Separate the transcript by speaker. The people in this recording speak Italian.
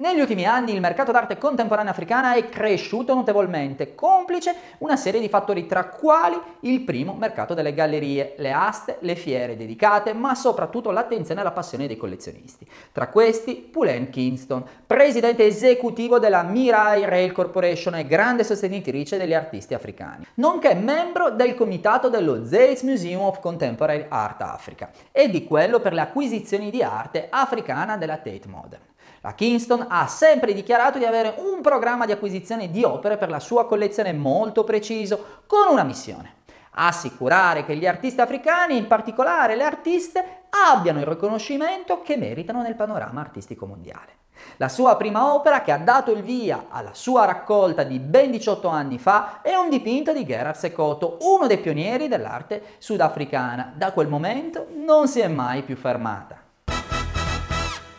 Speaker 1: Negli ultimi anni il mercato d'arte contemporanea africana è cresciuto notevolmente, complice una serie di fattori tra quali il primo mercato delle gallerie, le aste, le fiere dedicate, ma soprattutto l'attenzione e la passione dei collezionisti. Tra questi Pulen Kingston, presidente esecutivo della Mirai Rail Corporation e grande sostenitrice degli artisti africani, nonché membro del comitato dello Zeiss Museum of Contemporary Art Africa e di quello per le acquisizioni di arte africana della Tate Modern. La Kingston ha sempre dichiarato di avere un programma di acquisizione di opere per la sua collezione molto preciso, con una missione. Assicurare che gli artisti africani, in particolare le artiste, abbiano il riconoscimento che meritano nel panorama artistico mondiale. La sua prima opera, che ha dato il via alla sua raccolta di ben 18 anni fa, è un dipinto di Gerard Sekoto, uno dei pionieri dell'arte sudafricana. Da quel momento non si è mai più fermata.